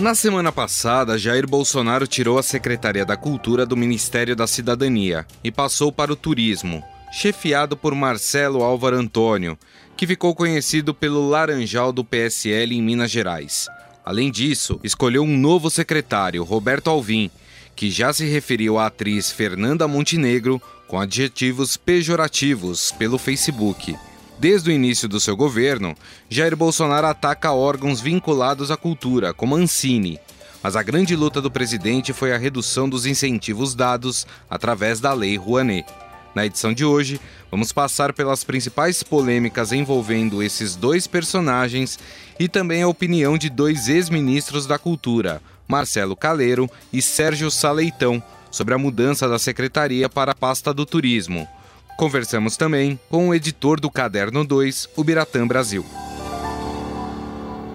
Na semana passada, Jair Bolsonaro tirou a Secretaria da Cultura do Ministério da Cidadania e passou para o Turismo, chefiado por Marcelo Álvaro Antônio, que ficou conhecido pelo Laranjal do PSL em Minas Gerais. Além disso, escolheu um novo secretário, Roberto Alvim, que já se referiu à atriz Fernanda Montenegro com adjetivos pejorativos pelo Facebook. Desde o início do seu governo, Jair Bolsonaro ataca órgãos vinculados à cultura, como Ancine. Mas a grande luta do presidente foi a redução dos incentivos dados através da Lei Rouanet. Na edição de hoje, vamos passar pelas principais polêmicas envolvendo esses dois personagens e também a opinião de dois ex-ministros da Cultura, Marcelo Caleiro e Sérgio Saleitão, sobre a mudança da secretaria para a pasta do turismo. Conversamos também com o editor do Caderno 2, o Biratã Brasil.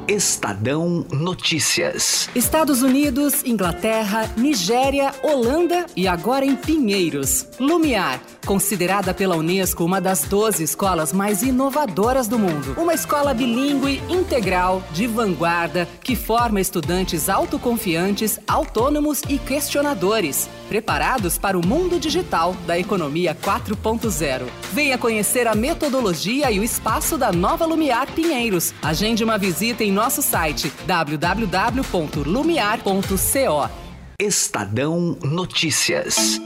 Estadão Notícias. Estados Unidos, Inglaterra, Nigéria, Holanda e agora em Pinheiros. Lumiar, considerada pela Unesco uma das 12 escolas mais inovadoras do mundo. Uma escola bilíngue, integral, de vanguarda, que forma estudantes autoconfiantes, autônomos e questionadores, preparados para o mundo digital da economia 4.0. Venha conhecer a metodologia e o espaço da nova Lumiar Pinheiros. Agende uma visita em nosso site www.lumiar.co. Estadão Notícias.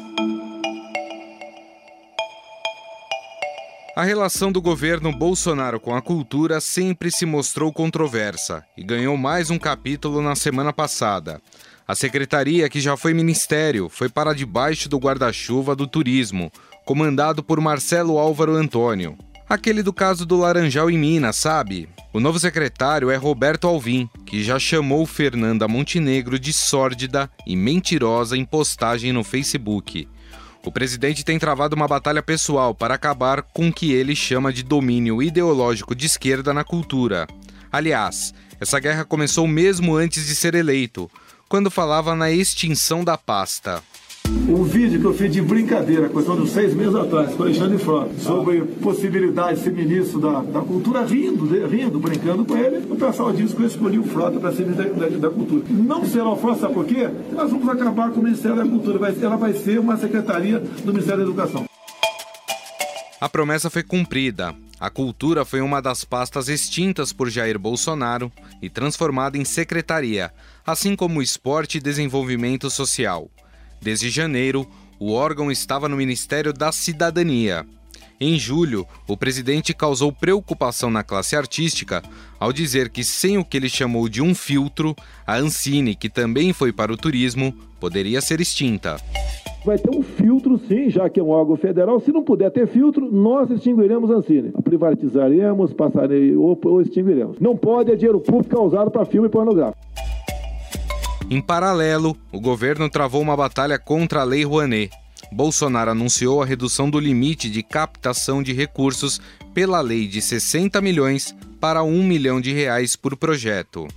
A relação do governo Bolsonaro com a cultura sempre se mostrou controversa e ganhou mais um capítulo na semana passada. A secretaria, que já foi ministério, foi para debaixo do guarda-chuva do turismo, comandado por Marcelo Álvaro Antônio. Aquele do caso do Laranjal em Minas, sabe? O novo secretário é Roberto Alvim, que já chamou Fernanda Montenegro de sórdida e mentirosa em postagem no Facebook. O presidente tem travado uma batalha pessoal para acabar com o que ele chama de domínio ideológico de esquerda na cultura. Aliás, essa guerra começou mesmo antes de ser eleito, quando falava na extinção da pasta. Um vídeo que eu fiz de brincadeira, questão de seis meses atrás, com o Alexandre Frota, sobre possibilidade de ser ministro da, da Cultura, rindo, rindo, brincando com ele. O pessoal disse que eu escolhi o Frota para ser ministro da, da, da, Cultura. Não será o Frota, sabe por quê? Nós vamos acabar com o Ministério da Cultura. Vai, ela vai ser uma secretaria do Ministério da Educação. A promessa foi cumprida. A cultura foi uma das pastas extintas por Jair Bolsonaro e transformada em secretaria, assim como o esporte e desenvolvimento social. Desde janeiro, o órgão estava no Ministério da Cidadania. Em julho, o presidente causou preocupação na classe artística ao dizer que, sem o que ele chamou de um filtro, a Ancine, que também foi para o turismo, poderia ser extinta. Vai ter um filtro, sim, já que é um órgão federal. Se não puder ter filtro, nós extinguiremos a Ancine. Privatizaremos, passaremos ou, ou extinguiremos. Não pode é dinheiro público causado para filme pornográfico. Em paralelo, o governo travou uma batalha contra a Lei Rouanet. Bolsonaro anunciou a redução do limite de captação de recursos pela lei de 60 milhões para 1 milhão de reais por projeto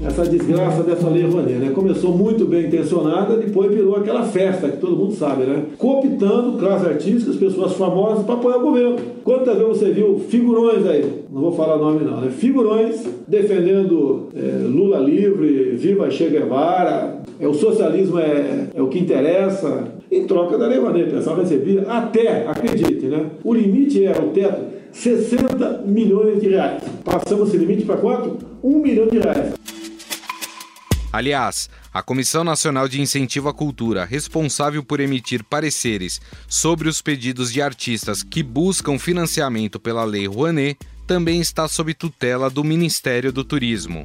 essa desgraça dessa lei Rouanet, né? Começou muito bem intencionada, depois virou aquela festa que todo mundo sabe, né? Cooptando classes artísticas, pessoas famosas para apoiar o governo. Quantas vezes você viu figurões aí, não vou falar nome não, né? Figurões defendendo é, Lula livre, viva Che Guevara, é, o socialismo é, é o que interessa, em troca da lei Rouanet, pessoal recebia até, acredite, né? O limite era o teto, 60 milhões de reais. Passamos esse limite para quanto? 1 milhão de reais. Aliás, a Comissão Nacional de Incentivo à Cultura, responsável por emitir pareceres sobre os pedidos de artistas que buscam financiamento pela Lei Rouanet, também está sob tutela do Ministério do Turismo.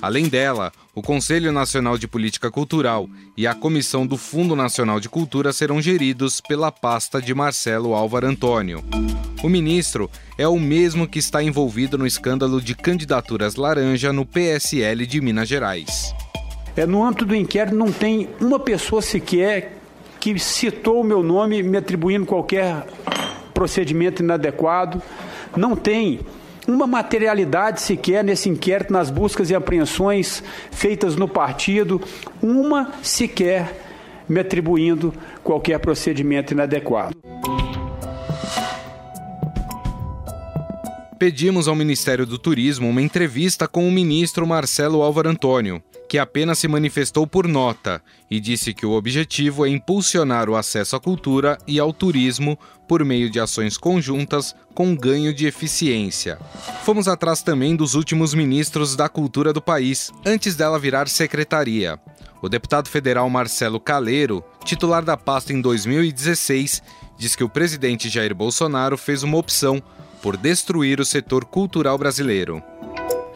Além dela, o Conselho Nacional de Política Cultural e a Comissão do Fundo Nacional de Cultura serão geridos pela pasta de Marcelo Álvaro Antônio. O ministro é o mesmo que está envolvido no escândalo de candidaturas laranja no PSL de Minas Gerais. É, no âmbito do inquérito não tem uma pessoa sequer que citou o meu nome me atribuindo qualquer procedimento inadequado. Não tem uma materialidade sequer nesse inquérito, nas buscas e apreensões feitas no partido, uma sequer me atribuindo qualquer procedimento inadequado. Pedimos ao Ministério do Turismo uma entrevista com o ministro Marcelo Álvaro Antônio que apenas se manifestou por nota e disse que o objetivo é impulsionar o acesso à cultura e ao turismo por meio de ações conjuntas com ganho de eficiência. Fomos atrás também dos últimos ministros da cultura do país, antes dela virar secretaria. O deputado federal Marcelo Caleiro, titular da pasta em 2016, diz que o presidente Jair Bolsonaro fez uma opção por destruir o setor cultural brasileiro.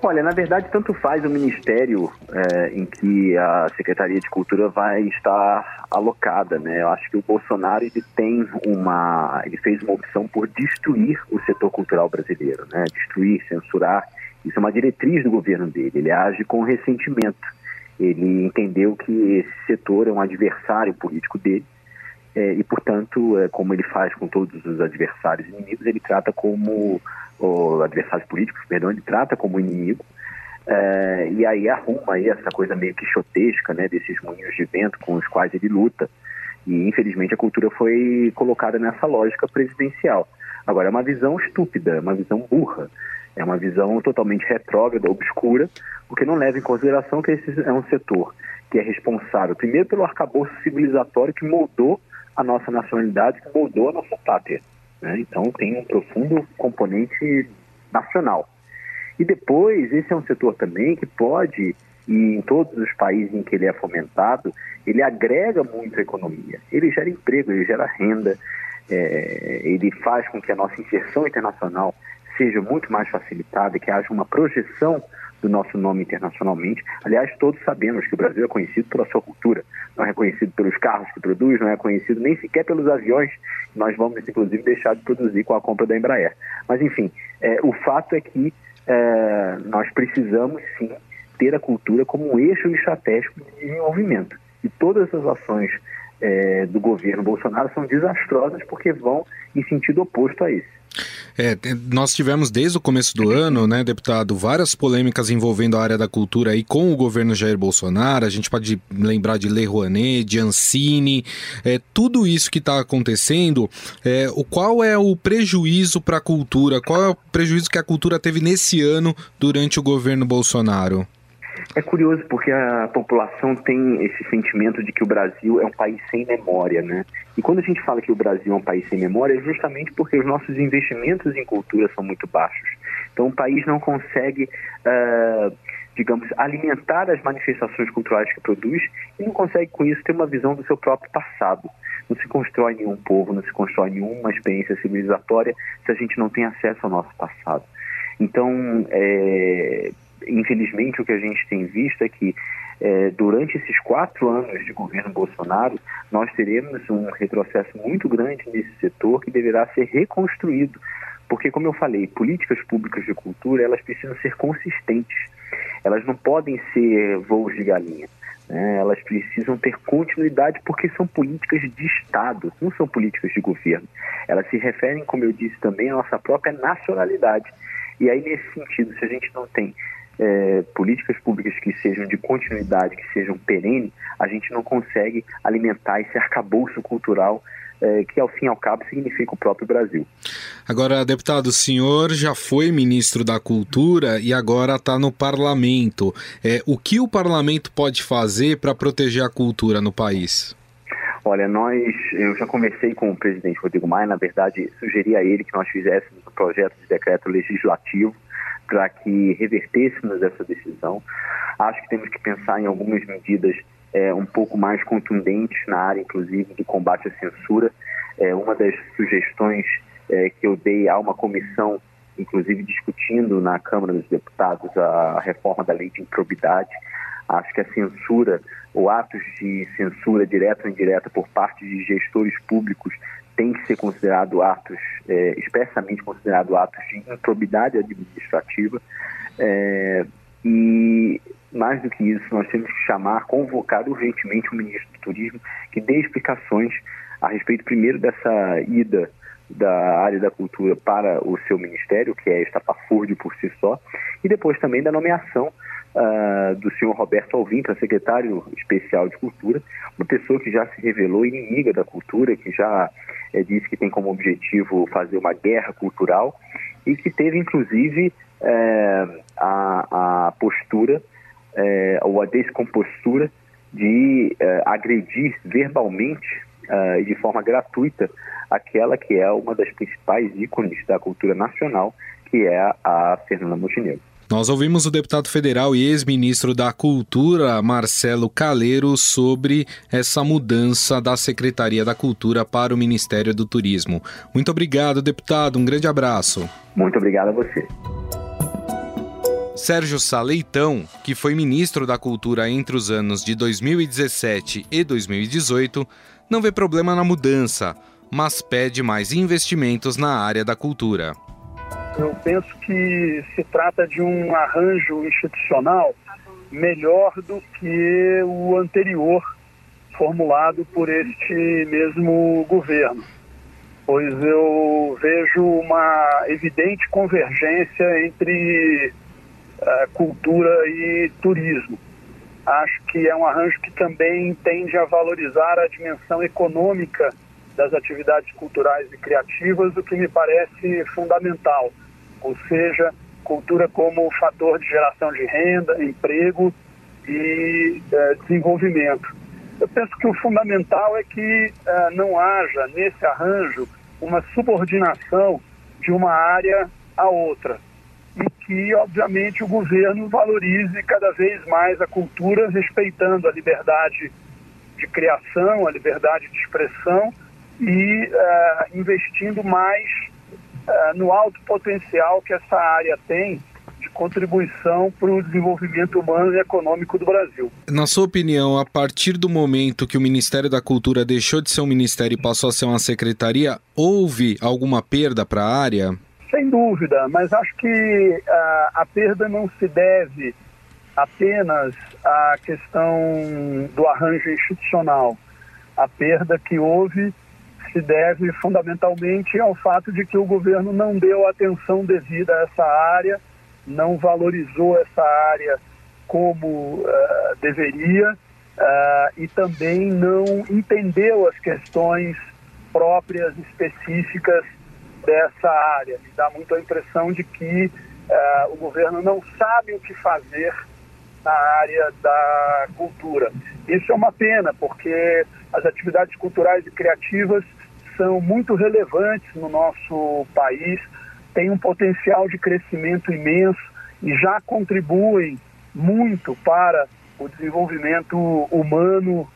Olha, na verdade, tanto faz o ministério é, em que a Secretaria de Cultura vai estar alocada, né? Eu acho que o Bolsonaro ele tem uma, ele fez uma opção por destruir o setor cultural brasileiro, né? Destruir, censurar. Isso é uma diretriz do governo dele. Ele age com ressentimento. Ele entendeu que esse setor é um adversário político dele é, e, portanto, é, como ele faz com todos os adversários inimigos, ele trata como, ou adversários políticos, perdão, ele trata como inimigo, é, e aí arruma aí essa coisa meio quixotesca, né, desses moinhos de vento com os quais ele luta, e infelizmente a cultura foi colocada nessa lógica presidencial. Agora, é uma visão estúpida, é uma visão burra, é uma visão totalmente retrógrada, obscura, porque não leva em consideração que esse é um setor que é responsável, primeiro, pelo arcabouço civilizatório que moldou a nossa nacionalidade, que moldou a nossa pátria. Né? Então tem um profundo componente nacional. E depois, esse é um setor também que pode, e em todos os países em que ele é fomentado, ele agrega muito a economia. Ele gera emprego, ele gera renda, é, ele faz com que a nossa inserção internacional seja muito mais facilitada, que haja uma projeção do nosso nome internacionalmente. Aliás, todos sabemos que o Brasil é conhecido pela sua cultura, não é reconhecido pelos carros que produz, não é conhecido nem sequer pelos aviões que nós vamos, inclusive, deixar de produzir com a compra da Embraer. Mas, enfim, é, o fato é que é, nós precisamos, sim, ter a cultura como um eixo estratégico de desenvolvimento. E todas as ações é, do governo Bolsonaro são desastrosas porque vão em sentido oposto a esse. É, nós tivemos desde o começo do ano, né, deputado, várias polêmicas envolvendo a área da cultura aí com o governo Jair Bolsonaro. A gente pode lembrar de Lei Rouanet, de Ancine, é, tudo isso que está acontecendo. É, o qual é o prejuízo para a cultura? Qual é o prejuízo que a cultura teve nesse ano durante o governo Bolsonaro? É curioso porque a população tem esse sentimento de que o Brasil é um país sem memória, né? E quando a gente fala que o Brasil é um país sem memória, é justamente porque os nossos investimentos em cultura são muito baixos. Então o país não consegue, uh, digamos, alimentar as manifestações culturais que produz e não consegue com isso ter uma visão do seu próprio passado. Não se constrói nenhum povo, não se constrói nenhuma experiência civilizatória se a gente não tem acesso ao nosso passado. Então, é, infelizmente, o que a gente tem visto é que é, durante esses quatro anos de governo Bolsonaro, nós teremos um retrocesso muito grande nesse setor que deverá ser reconstruído. Porque, como eu falei, políticas públicas de cultura, elas precisam ser consistentes. Elas não podem ser voos de galinha. Né? Elas precisam ter continuidade porque são políticas de Estado, não são políticas de governo. Elas se referem, como eu disse também, à nossa própria nacionalidade. E aí, nesse sentido, se a gente não tem é, políticas públicas que sejam de continuidade, que sejam perenes, a gente não consegue alimentar esse arcabouço cultural é, que, ao fim e ao cabo, significa o próprio Brasil. Agora, deputado, o senhor já foi ministro da Cultura e agora está no parlamento. É, o que o parlamento pode fazer para proteger a cultura no país? Olha, nós, eu já conversei com o presidente Rodrigo Maia, na verdade, sugeri a ele que nós fizéssemos um projeto de decreto legislativo para que revertêssemos essa decisão. Acho que temos que pensar em algumas medidas é, um pouco mais contundentes na área, inclusive, do combate à censura. É, uma das sugestões é, que eu dei a uma comissão, inclusive discutindo na Câmara dos Deputados a reforma da lei de improbidade. Acho que a censura, ou atos de censura direta ou indireta por parte de gestores públicos tem que ser considerado atos, é, expressamente considerado atos de improbidade administrativa. É, e, mais do que isso, nós temos que chamar, convocar urgentemente o ministro do Turismo que dê explicações a respeito, primeiro, dessa ida da área da cultura para o seu ministério, que é estapafúrdio por si só, e depois também da nomeação uh, do senhor Roberto Alvim para secretário especial de cultura, uma pessoa que já se revelou inimiga da cultura, que já é, disse que tem como objetivo fazer uma guerra cultural e que teve, inclusive, é, a, a, postura é, ou a descompostura de é, agredir verbalmente é, e de forma gratuita aquela que é uma das principais ícones da cultura nacional, que é a Fernanda Montenegro. Nós ouvimos o deputado federal e ex-ministro da Cultura, Marcelo Caleiro, sobre essa mudança da Secretaria da Cultura para o Ministério do Turismo. Muito obrigado, deputado. Um grande abraço. Muito obrigado a você. Sérgio Saleitão, que foi ministro da Cultura entre os anos de 2017 e 2018, não vê problema na mudança, mas pede mais investimentos na área da cultura. Eu penso que se trata de um arranjo institucional melhor do que o anterior formulado por este mesmo governo, pois eu vejo uma evidente convergência entre uh, cultura e turismo. Acho que é um arranjo que também tende a valorizar a dimensão econômica das atividades culturais e criativas, o que me parece fundamental ou seja, cultura como fator de geração de renda, emprego e é, desenvolvimento. Eu penso que o fundamental é que é, não haja nesse arranjo uma subordinação de uma área à outra e que, obviamente, o governo valorize cada vez mais a cultura, respeitando a liberdade de criação, a liberdade de expressão e uh, investindo mais uh, no alto potencial que essa área tem de contribuição para o desenvolvimento humano e econômico do Brasil. Na sua opinião, a partir do momento que o Ministério da Cultura deixou de ser um ministério e passou a ser uma secretaria, houve alguma perda para a área? Sem dúvida, mas acho que uh, a perda não se deve apenas à questão do arranjo institucional. A perda que houve se deve fundamentalmente ao fato de que o governo não deu atenção devida a essa área, não valorizou essa área como uh, deveria uh, e também não entendeu as questões próprias, específicas dessa área. Me dá muito a impressão de que uh, o governo não sabe o que fazer na área da cultura. Isso é uma pena, porque as atividades culturais e criativas são muito relevantes no nosso país, têm um potencial de crescimento imenso e já contribuem muito para o desenvolvimento humano,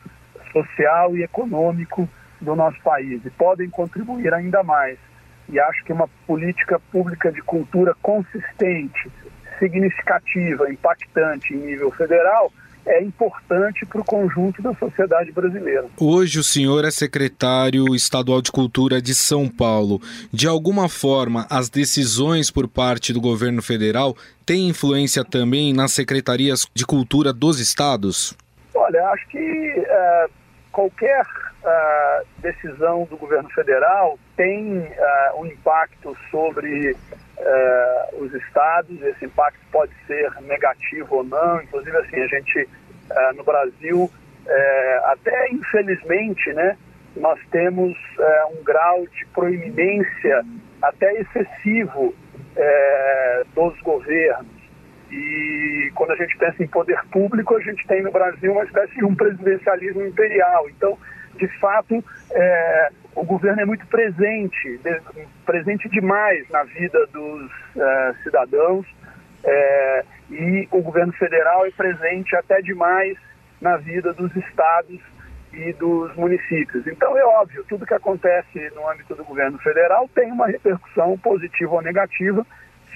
social e econômico do nosso país e podem contribuir ainda mais. E acho que uma política pública de cultura consistente, significativa, impactante em nível federal é importante para o conjunto da sociedade brasileira. Hoje o senhor é secretário estadual de Cultura de São Paulo. De alguma forma, as decisões por parte do governo federal têm influência também nas secretarias de cultura dos estados? Olha, acho que uh, qualquer uh, decisão do governo federal tem uh, um impacto sobre uh, os estados, esse impacto pode ser negativo ou não, inclusive assim, a gente uh, no Brasil, uh, até infelizmente, né, nós temos um grau de proeminência até excessivo dos governos. E quando a gente pensa em poder público, a gente tem no Brasil uma espécie de um presidencialismo imperial. Então, de fato, é, o governo é muito presente, presente demais na vida dos é, cidadãos, é, e o governo federal é presente até demais na vida dos estados e dos municípios. Então, é óbvio, tudo que acontece no âmbito do governo federal tem uma repercussão positiva ou negativa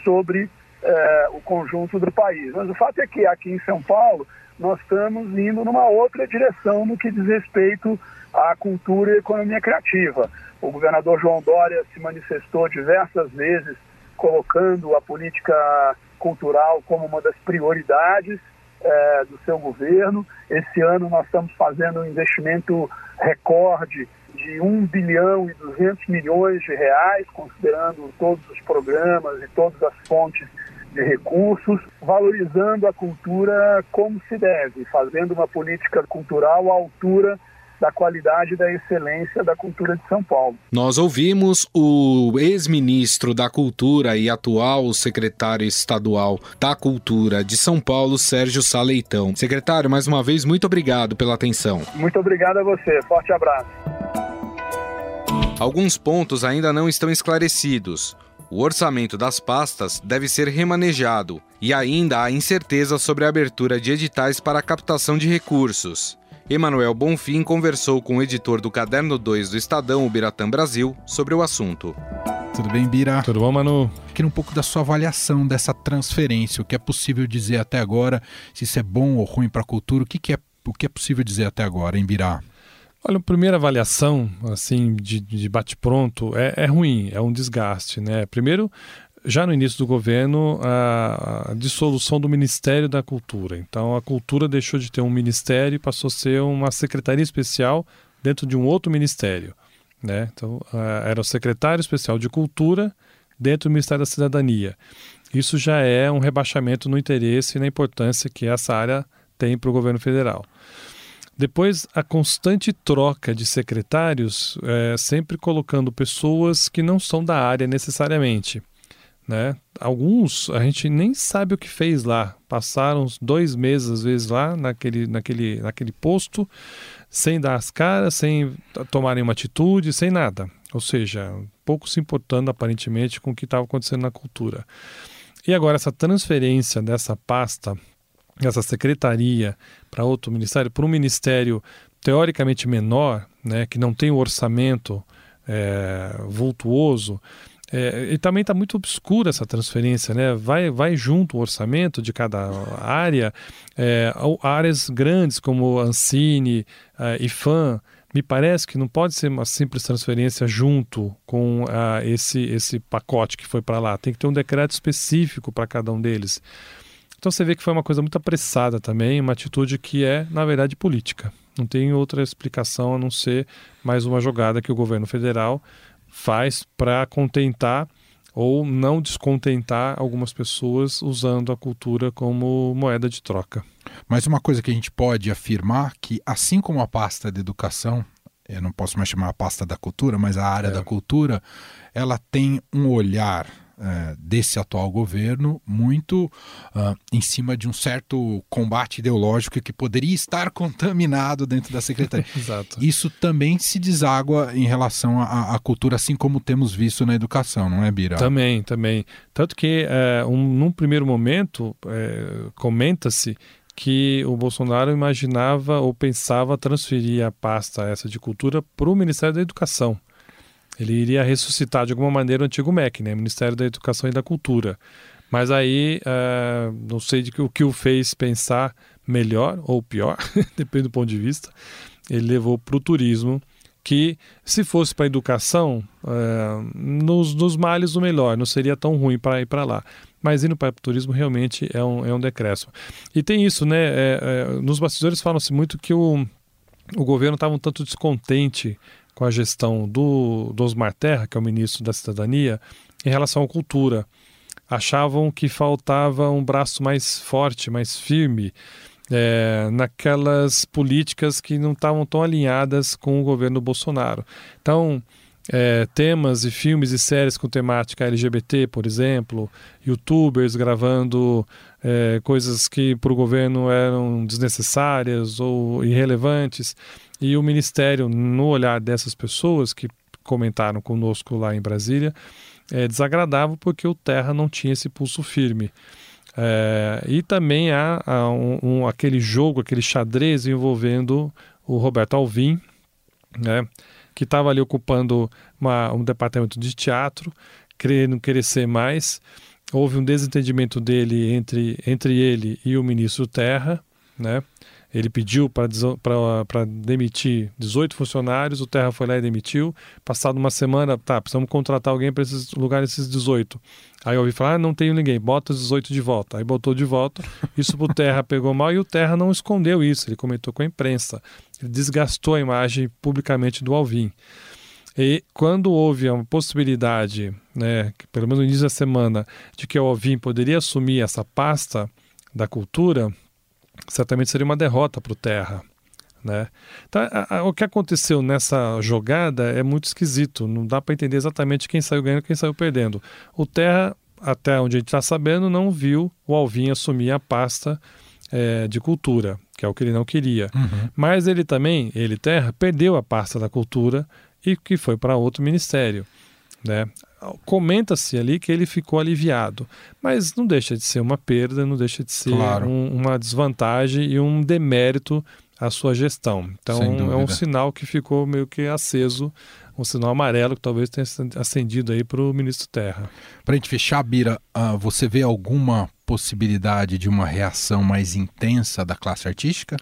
sobre é, o conjunto do país. Mas o fato é que aqui em São Paulo nós estamos indo numa outra direção no que diz respeito à cultura e economia criativa. O governador João Dória se manifestou diversas vezes colocando a política cultural como uma das prioridades é, do seu governo. Esse ano nós estamos fazendo um investimento recorde de 1 bilhão e 200 milhões de reais, considerando todos os programas e todas as fontes de recursos, valorizando a cultura como se deve, fazendo uma política cultural à altura da qualidade e da excelência da cultura de São Paulo. Nós ouvimos o ex-ministro da Cultura e atual secretário estadual da Cultura de São Paulo, Sérgio Saleitão. Secretário, mais uma vez, muito obrigado pela atenção. Muito obrigado a você. Forte abraço. Alguns pontos ainda não estão esclarecidos. O orçamento das pastas deve ser remanejado e ainda há incerteza sobre a abertura de editais para a captação de recursos. Emanuel Bonfim conversou com o editor do Caderno 2 do Estadão, o Biratã Brasil, sobre o assunto. Tudo bem, Bira? Tudo bom, Manu? Queria um pouco da sua avaliação dessa transferência, o que é possível dizer até agora, se isso é bom ou ruim para a cultura, o que, que, é, o que é possível dizer até agora, hein, Bira? Olha, a primeira avaliação, assim, de, de bate-pronto, é, é ruim, é um desgaste, né? Primeiro, já no início do governo, a, a, dissolução do Ministério da Cultura. Então, a cultura deixou de ter um ministério e passou a ser uma secretaria especial dentro de um outro ministério. Né? Então, a, era o secretário especial de Cultura dentro do Ministério da Cidadania. Isso já é um rebaixamento no interesse e na importância que essa área tem para o governo federal. Depois, a constante troca de secretários, é, sempre colocando pessoas que não são da área necessariamente. Né? Alguns a gente nem sabe o que fez lá. Passaram dois meses, às vezes, lá naquele, naquele, naquele posto, sem dar as caras, sem tomarem uma atitude, sem nada. Ou seja, pouco se importando aparentemente com o que estava acontecendo na cultura. E agora, essa transferência dessa pasta, dessa secretaria para outro ministério, para um ministério teoricamente menor, né, que não tem o um orçamento é, vultuoso é, e também está muito obscura essa transferência, né? Vai, vai junto o orçamento de cada área, é, áreas grandes como Ancine uh, e me parece que não pode ser uma simples transferência junto com esse, esse pacote que foi para lá. Tem que ter um decreto específico para cada um deles. Então você vê que foi uma coisa muito apressada também, uma atitude que é, na verdade, política. Não tem outra explicação a não ser mais uma jogada que o governo federal faz para contentar ou não descontentar algumas pessoas usando a cultura como moeda de troca. Mas uma coisa que a gente pode afirmar que assim como a pasta de educação, eu não posso mais chamar a pasta da cultura, mas a área é. da cultura, ela tem um olhar é, desse atual governo muito uh, em cima de um certo combate ideológico que poderia estar contaminado dentro da secretaria. Isso também se deságua em relação à, à, cultura, assim como temos visto na educação, não é, Bira? Também, também. Tanto que, é, um, num primeiro momento, é, comenta-se que o Bolsonaro imaginava ou pensava transferir a pasta essa de cultura para o Ministério da Educação. Ele iria ressuscitar de alguma maneira o antigo MEC, né? Ministério da Educação e da Cultura. Mas aí, uh, não sei de que, o que o fez pensar melhor ou pior, depende do ponto de vista. Ele levou para o turismo, que se fosse para a educação, uh, nos, nos males o melhor, não seria tão ruim para ir para lá. Mas indo para o turismo realmente é um, é um decréscimo. E tem isso, né? É, é, nos bastidores falam-se muito que o, o governo estava um tanto descontente com a gestão do, do Osmar Terra, que é o ministro da Cidadania, em relação à cultura. Achavam que faltava um braço mais forte, mais firme, é, naquelas políticas que não estavam tão alinhadas com o governo Bolsonaro. Então, é, temas e filmes e séries com temática LGBT, por exemplo, youtubers gravando é, coisas que para o governo eram desnecessárias ou irrelevantes, e o Ministério, no olhar dessas pessoas que comentaram conosco lá em Brasília, é desagradável porque o Terra não tinha esse pulso firme. É, e também há, há um, um, aquele jogo, aquele xadrez envolvendo o Roberto Alvim, né? que estava ali ocupando uma, um departamento de teatro, querendo crescer mais. Houve um desentendimento dele entre, entre ele e o ministro Terra, né? Ele pediu para demitir 18 funcionários, o Terra foi lá e demitiu. Passado uma semana, tá, precisamos contratar alguém para esses lugares, esses 18. Aí eu ouvi falar, ah, não tenho ninguém, bota os 18 de volta. Aí botou de volta, isso pro Terra pegou mal e o Terra não escondeu isso, ele comentou com a imprensa. Ele desgastou a imagem publicamente do Alvin. E quando houve a possibilidade, né, pelo menos no início da semana, de que o Alvin poderia assumir essa pasta da cultura, certamente seria uma derrota para o Terra. Né? Então, a, a, o que aconteceu nessa jogada é muito esquisito, não dá para entender exatamente quem saiu ganhando e quem saiu perdendo. O Terra, até onde a gente está sabendo, não viu o Alvin assumir a pasta é, de cultura, que é o que ele não queria. Uhum. Mas ele também, ele Terra, perdeu a pasta da cultura e que foi para outro ministério. Né? Comenta-se ali que ele ficou aliviado, mas não deixa de ser uma perda, não deixa de ser claro. um, uma desvantagem e um demérito à sua gestão. Então é um sinal que ficou meio que aceso, um sinal amarelo que talvez tenha acendido aí para o ministro Terra. Para a gente fechar, Bira, uh, você vê alguma possibilidade de uma reação mais intensa da classe artística?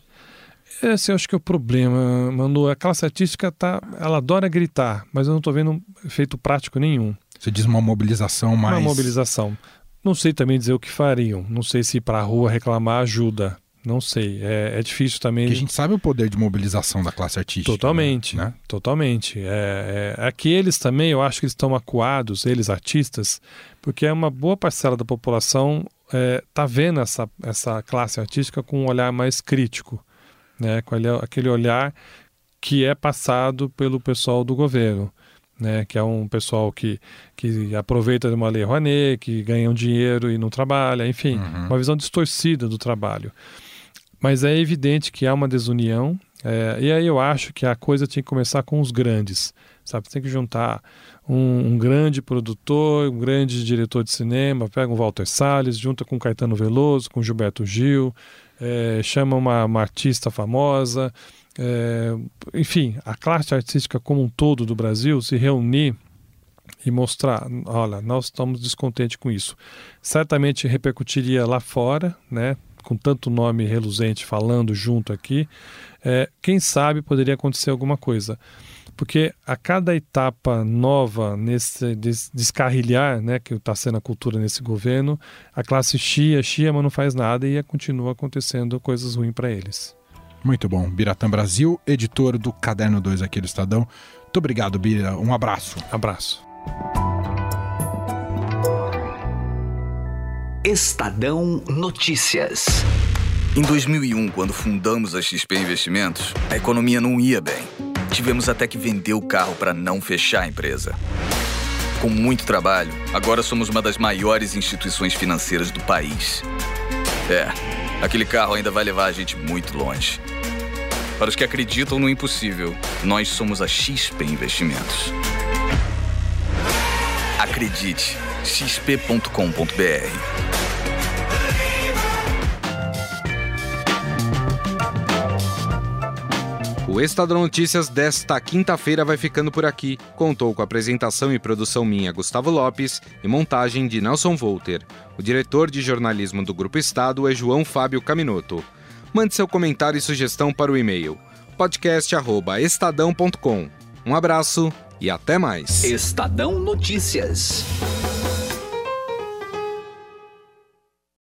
Esse eu acho que é o problema, Manu. A classe artística tá, ela adora gritar, mas eu não estou vendo efeito prático nenhum. Você diz uma mobilização mais. Uma mobilização. Não sei também dizer o que fariam. Não sei se ir para a rua reclamar ajuda. Não sei. É, é difícil também. Porque a gente sabe o poder de mobilização da classe artística. Totalmente. Né? Totalmente. É, é, aqui eles também, eu acho que eles estão acuados, eles artistas, porque é uma boa parcela da população está é, vendo essa, essa classe artística com um olhar mais crítico né, com aquele olhar que é passado pelo pessoal do governo. Né, que é um pessoal que, que aproveita de uma lei Rouanet, que ganha um dinheiro e não trabalha, enfim, uhum. uma visão distorcida do trabalho. Mas é evidente que há uma desunião, é, e aí eu acho que a coisa tinha que começar com os grandes, sabe? Tem que juntar um, um, grande produtor, um grande diretor de cinema, pega um Walter Salles, junta com Caetano Veloso, com Gilberto Gil, é, chama uma, uma, artista famosa, é, enfim, a classe artística como um todo do Brasil se reunir e mostrar, olha, nós estamos descontentes com isso. Certamente repercutiria lá fora, né? Com tanto nome reluzente falando junto aqui, é, quem sabe poderia acontecer alguma coisa porque a cada etapa nova nesse descarrilhar, né, que está sendo a cultura nesse governo, a classe chia, chia, mas não faz nada e continua acontecendo coisas ruins para eles. Muito bom. Biratã Brasil, editor do Caderno 2 aqui do Estadão. Muito obrigado, Bira. Um abraço. Abraço. Estadão Notícias. Em 2001, quando fundamos a XP Investimentos, a economia não ia bem. Tivemos até que vender o carro para não fechar a empresa. Com muito trabalho, agora somos uma das maiores instituições financeiras do país. É, aquele carro ainda vai levar a gente muito longe. Para os que acreditam no impossível, nós somos a XP Investimentos. Acredite, xp.com.br. Estadão Notícias desta quinta-feira vai ficando por aqui. Contou com apresentação e produção minha, Gustavo Lopes, e montagem de Nelson Volter. O diretor de jornalismo do Grupo Estado é João Fábio Caminoto. Mande seu comentário e sugestão para o e-mail podcast@estadão.com. Um abraço e até mais. Estadão Notícias.